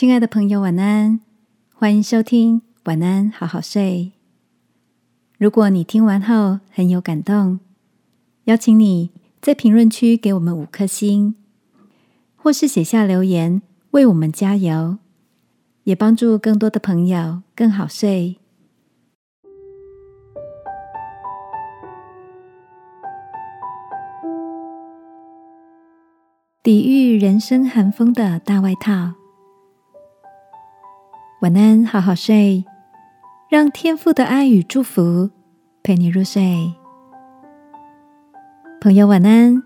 亲爱的朋友，晚安！欢迎收听《晚安，好好睡》。如果你听完后很有感动，邀请你在评论区给我们五颗星，或是写下留言为我们加油，也帮助更多的朋友更好睡。抵御人生寒风的大外套。晚安，好好睡，让天父的爱与祝福陪你入睡。朋友，晚安。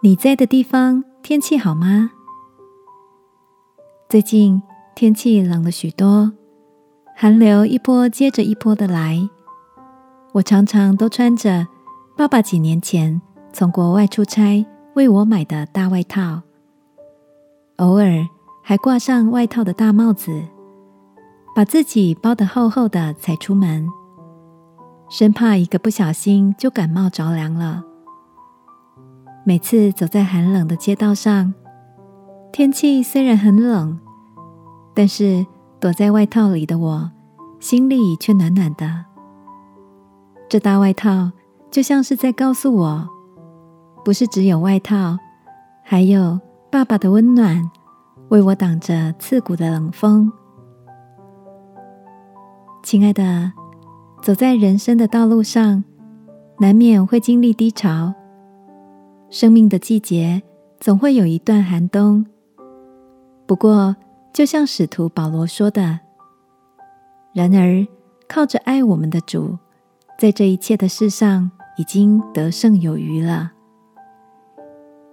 你在的地方天气好吗？最近天气冷了许多，寒流一波接着一波的来。我常常都穿着爸爸几年前从国外出差为我买的大外套，偶尔。还挂上外套的大帽子，把自己包得厚厚的才出门，生怕一个不小心就感冒着凉了。每次走在寒冷的街道上，天气虽然很冷，但是躲在外套里的我，心里却暖暖的。这大外套就像是在告诉我，不是只有外套，还有爸爸的温暖。为我挡着刺骨的冷风，亲爱的，走在人生的道路上，难免会经历低潮。生命的季节总会有一段寒冬。不过，就像使徒保罗说的：“然而，靠着爱我们的主，在这一切的事上已经得胜有余了。”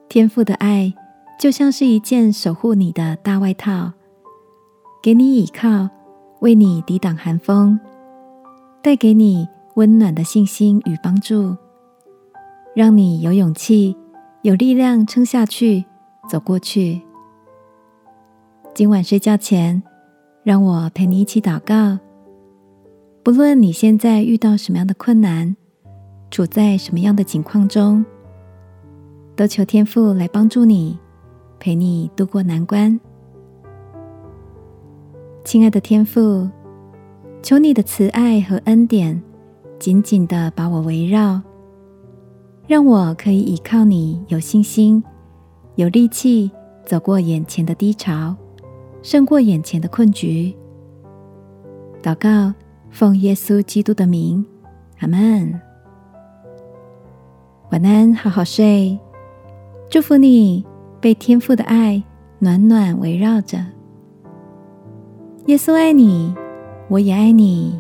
天父的爱。就像是一件守护你的大外套，给你倚靠，为你抵挡寒风，带给你温暖的信心与帮助，让你有勇气、有力量撑下去、走过去。今晚睡觉前，让我陪你一起祷告。不论你现在遇到什么样的困难，处在什么样的境况中，都求天父来帮助你。陪你度过难关，亲爱的天父，求你的慈爱和恩典紧紧的把我围绕，让我可以依靠你，有信心、有力气走过眼前的低潮，胜过眼前的困局。祷告，奉耶稣基督的名，阿门。晚安，好好睡，祝福你。被天父的爱暖暖围绕着，耶稣爱你，我也爱你。